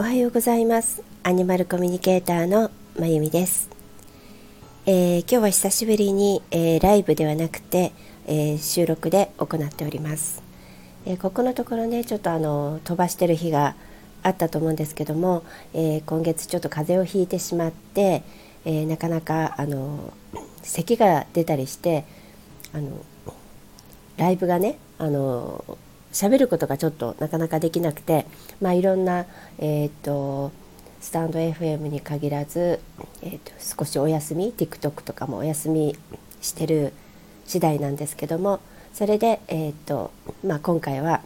おはようございます。アニマルコミュニケーターのまゆみです、えー、今日は久しぶりに、えー、ライブではなくて、えー、収録で行っております、えここのところねちょっとあの飛ばしてる日があったと思うんですけども、え今月ちょっと風邪をひいてしまって、えなかなかあの咳が出たりしてあのライブがねあの喋ることがちょっとなかなかできなくて、まあ、いろんな、えーと、スタンド FM に限らず、えーと、少しお休み TikTok とかもお休みしてる次第なんですけどもそれで、えーとまあ、今回は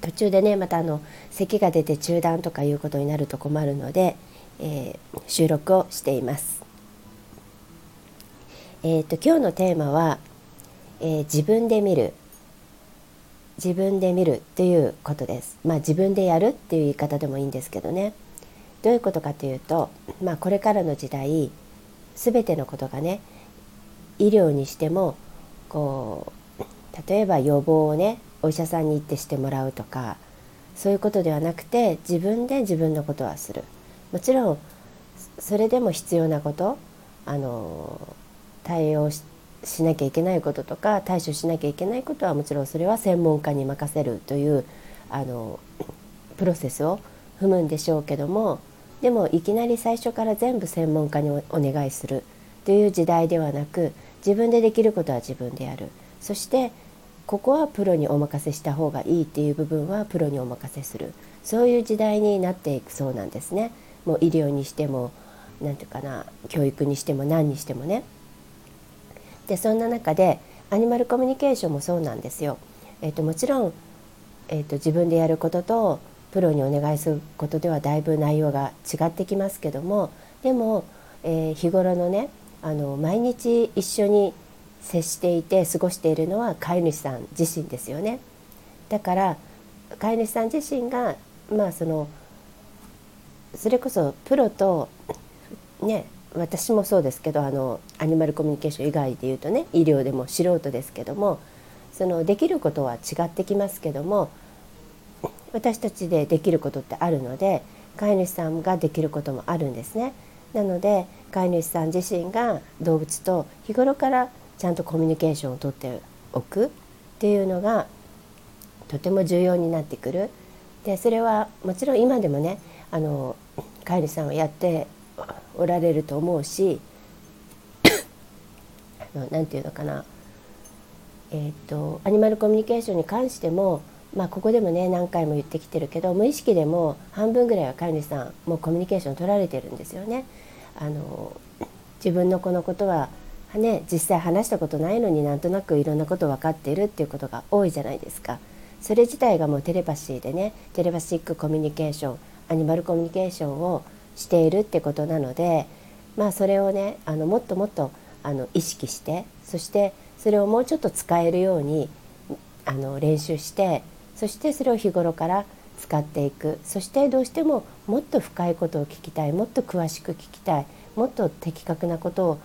途中でねまたあの咳が出て中断とかいうことになると困るので、えー、収録をしています。えーと、今日のテーマは、えー、自分で見る自分で見るっていうことです。まあ自分でやるっていう言い方でもいいんですけどね。どういうことかというと、まあこれからの時代全てのことがね医療にしてもこう例えば予防をねお医者さんに行ってしてもらうとかそういうことではなくて自分で自分のことはするもちろんそれでも必要なことあの対応してしなきゃいけないこととか対処しなきゃいけないことはもちろんそれは専門家に任せるというあのプロセスを踏むんでしょうけどもでもいきなり最初から全部専門家にお願いするという時代ではなく自分でできることは自分でやるそしてここはプロにお任せした方がいいっていう部分はプロにお任せするそういう時代になっていくそうなんですね。もう医療にしても何て言うかな教育にしても何にしてもね。でそんな中でアニマルコミュニケーションもそうなんですよ。えーと、もちろん、えーと、自分でやることとプロにお願いすることではだいぶ内容が違ってきますけどもでも、えー、日頃のねあの毎日一緒に接していて過ごしているのは飼い主さん自身ですよね。だから飼い主さん自身がまあそのそれこそプロとね私もそうですけどあのアニマルコミュニケーション以外で言うとね医療でも素人ですけどもそのできることは違ってきますけども私たちでできることってあるので飼い主さんができることもあるんですね。なので飼い主さん自身が動物と日頃からちゃんとコミュニケーションをとっておくっていうのがとても重要になってくる。でそれはもちろん今でもねあの飼い主さんはやっておられると思うし 何て言うのかなえーと、アニマルコミュニケーションに関しても、まあ、ここでもね何回も言ってきてるけど無意識でも半分ぐらいは飼い主さんもうコミュニケーション取られてるんですよね。あの自分の子のことはね実際話したことないのになんとなくいろんなこと分かっているっていうことが多いじゃないですか。それ自体がもうテレパシーでねテレパシックコミュニケーションアニマルコミュニケーションをしているってことなので、まあ、それをねあのもっともっとあの意識してそしてそれをもうちょっと使えるようにあの練習してそしてそれを日頃から使っていく。そしてどうしてももっと深いことを聞きたいもっと詳しく聞きたいもっと的確なことを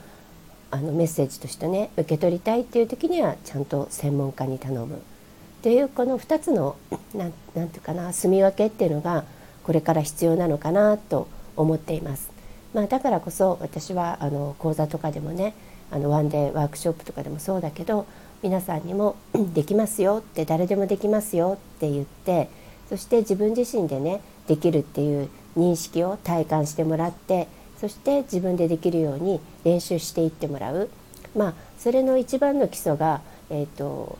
あのメッセージとしてね受け取りたいっていう時にはちゃんと専門家に頼む。っていうこの2つの何て言うかな住み分けっていうのがこれから必要なのかなと思います思っています。まあ、だからこそ私はあの講座とかでもねあのワンデーワークショップとかでもそうだけど皆さんにも「できますよ」って誰でもできますよって言ってそして自分自身でねできるっていう認識を体感してもらってそして自分でできるように練習していってもらう、まあ、それの一番の基礎が、えーと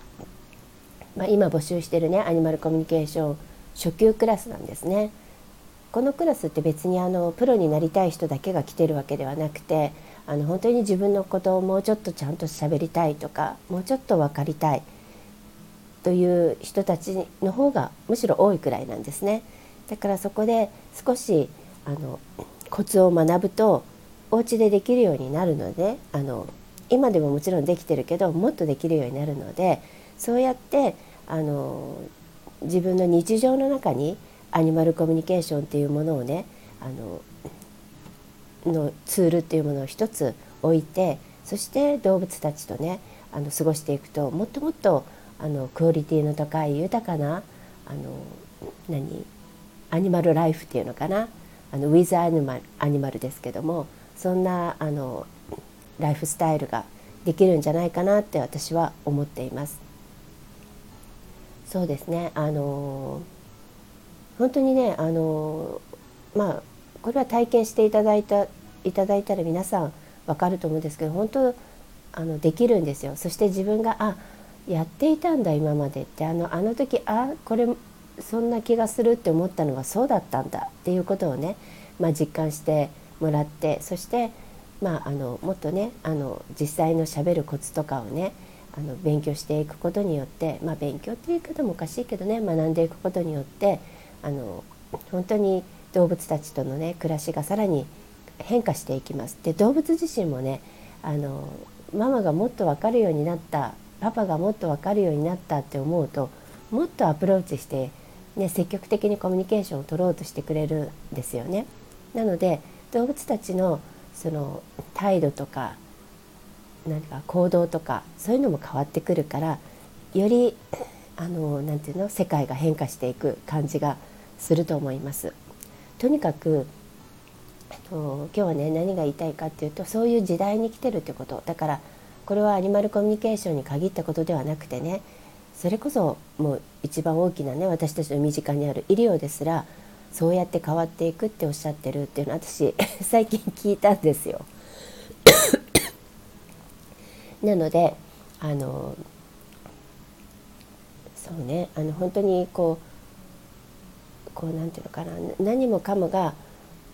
まあ、今募集してるねアニマルコミュニケーション初級クラスなんですね。このクラスって別にあのプロになりたい人だけが来てるわけではなくてあの本当に自分のことをもうちょっとちゃんと喋りたいとかもうちょっと分かりたいという人たちの方がむしろ多いくらいなんですね。だからそこで少しあのコツを学ぶとお家でできるようになるのであの今でももちろんできてるけどもっとできるようになるのでそうやってあの自分の日常の中にアニマルコミュニケーションっていうものをねあののツールっていうものを一つ置いてそして動物たちとねあの過ごしていくともっともっとあのクオリティの高い豊かなあの何アニマルライフっていうのかな？あのウィズアニマルアニマルですけどもそんなあのライフスタイルができるんじゃないかなって私は思っています。そうですねあの本当にねあのまあこれは体験していただいたいただいたら皆さん分かると思うんですけど本当あのできるんですよ。そして自分があやっていたんだ今までって。あのあの時あこれそんな気がするって思ったのはそうだったんだっていうことをね、まあ、実感してもらってそして、まあ、あのもっとねあの実際のしゃべるコツとかをねあの勉強していくことによって、まあ、勉強っていう言い方もおかしいけどね学んでいくことによってあの本当に動物たちとのね暮らしがさらに変化していきます。で動物自身もねあのママがもっと分かるようになったパパがもっと分かるようになったって思うともっとアプローチして、ね、積極的にコミュニケーションを取ろうとしてくれるんですよね。なので動物たちのその態度とか何か行動とかそういうのも変わってくるからよりあのなていうの世界が変化していく感じがすると思います。とにかく今日はね何が言いたいかっていうとそういう時代に来てるってことだからこれはアニマルコミュニケーションに限ったことではなくてねそれこそもう一番大きなね私たちの身近にある医療ですらそうやって変わっていくっておっしゃってるっていうのは私 最近聞いたんですよ。なのであのそうねあの本当にこうこうなんていうのかな何もかもが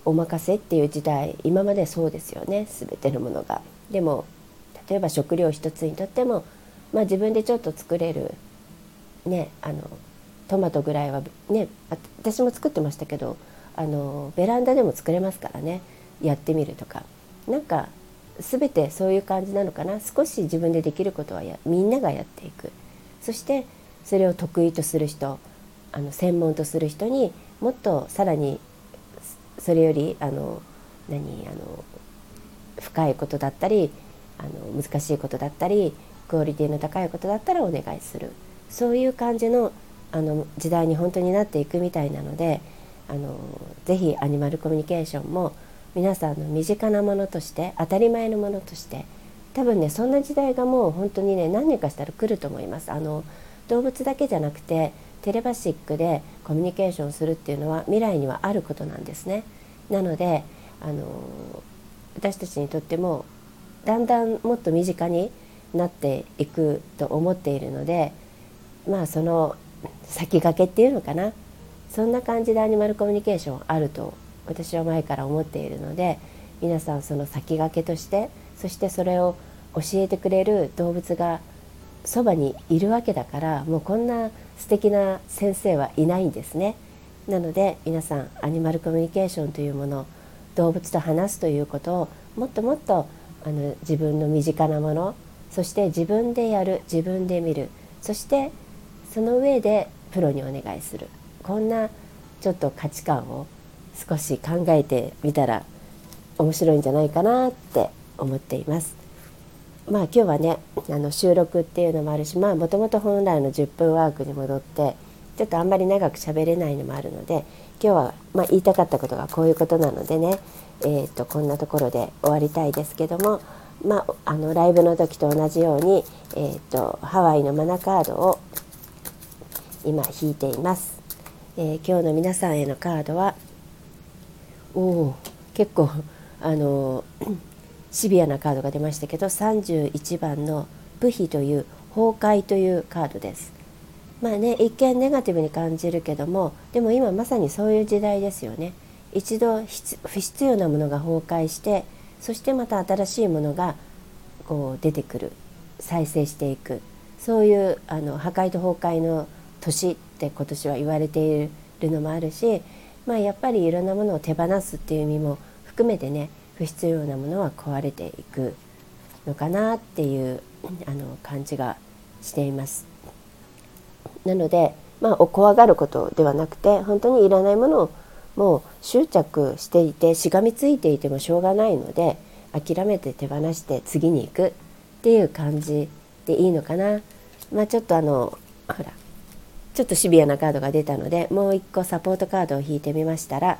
お任せっていう時代今までそうですよね全てのものが。でも例えば食料一つにとっても、まあ、自分でちょっと作れる、ね、あのトマトぐらいは、ね、私も作ってましたけどあのベランダでも作れますからねやってみるとか。なんか全てそういう感じなのかな。少し自分でできることはやみんながやっていく。そしてそれを得意とする人あの専門とする人にもっとさらにそれよりあの何あの深いことだったりあの難しいことだったりクオリティの高いことだったらお願いするそういう感じのあの時代に本当になっていくみたいなのであのぜひアニマルコミュニケーションも皆さんの身近なものとして当たり前のものとして多分ねそんな時代がもう本当にね何年かしたら来ると思います。あの動物だけじゃなくてテレパシックでコミュニケーションするっていうのは未来にはあることなんですね。なのであの私たちにとってもだんだんもっと身近になっていくと思っているのでまあその先駆けっていうのかなそんな感じでアニマルコミュニケーションあると私は前から思っているので皆さんその先駆けとしてそしてそれを教えてくれる動物がそばにいるわけだからもうこんな素敵な先生はいないんですね。なので皆さんアニマルコミュニケーションというもの動物と話すということをもっともっとあの自分の身近なものそして自分でやる自分で見るそしてその上でプロにお願いするこんなちょっと価値観を少し考えてみたら面白いんじゃないかなって思っています。まあ今日はねあの収録っていうのもあるしまあもともと本来の10分ワークに戻ってちょっとあんまり長く喋れないのもあるので今日はまあ言いたかったことがこういうことなのでねえーと、こんなところで終わりたいですけども、まあ、あのライブの時と同じように、えーと、ハワイのマナカードを今引いています、えー、今日の皆さんへのカードはおお結構あのシビアなカードが出ましたけど31番の「プヒ」という「崩壊」というカードです。まあね一見ネガティブに感じるけどもでも今まさにそういう時代ですよね。一度不必要なものが崩壊してそしてまた新しいものがこう出てくる再生していくそういうあの破壊と崩壊の年って今年は言われているのもあるし、まあ、やっぱりいろんなものを手放すっていう意味も含めてね不必要なものは壊れていくのかなっていうあの感じがしています。なので、まあ、お怖がることではなくて本当にいらないものをもう執着していてしがみついていてもしょうがないので諦めて手放して次に行くっていう感じでいいのかな。まあ、ちょっとあのほらちょっとシビアなカードが出たのでもう1個サポートカードを引いてみましたら、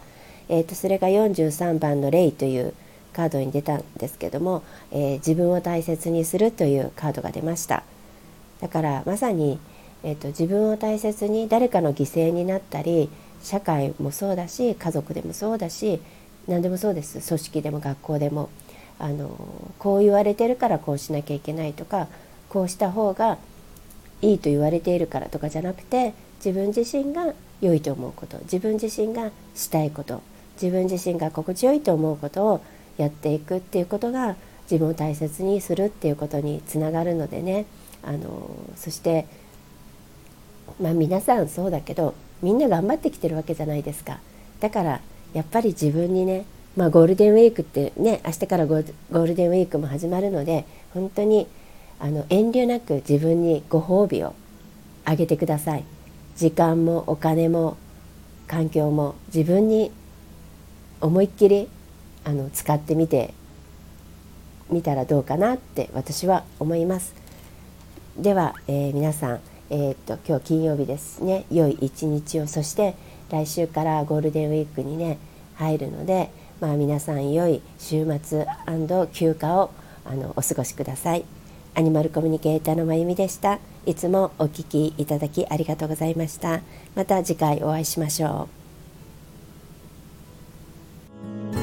えー、とそれが43番の「レイ」というカードに出たんですけども、えー、自分を大切にするというカードが出ました。だからまさに、えーと、自分を大切に誰かの犠牲になったり社会もそうだし家族でもそうだし何でもそうです。組織でも学校でもあのこう言われてるからこうしなきゃいけないとかこうした方がいいと言われているからとかじゃなくて自分自身が良いと思うこと自分自身がしたいこと自分自身が心地よいと思うことをやっていくっていうことが自分を大切にするっていうことにつながるのでね。あのそしてまあ皆さんそうだけどみんな頑張ってきてるわけじゃないですか。だからやっぱり自分にねまあゴールデンウィークってね明日からゴールデンウィークも始まるので本当にあの遠慮なく自分にご褒美をあげてください。時間もお金も環境も自分に思いっきりあの使ってみてみたらどうかなって私は思いますでは、えー、皆さん、えー、っと今日金曜日ですね良い一日をそして来週からゴールデンウィークにね入るので、まあ、皆さん良い週末休暇をあのお過ごしください。アニマルコミュニケーターのまゆみでした。いつもお聴きいただきありがとうございました。また次回お会いしましょう。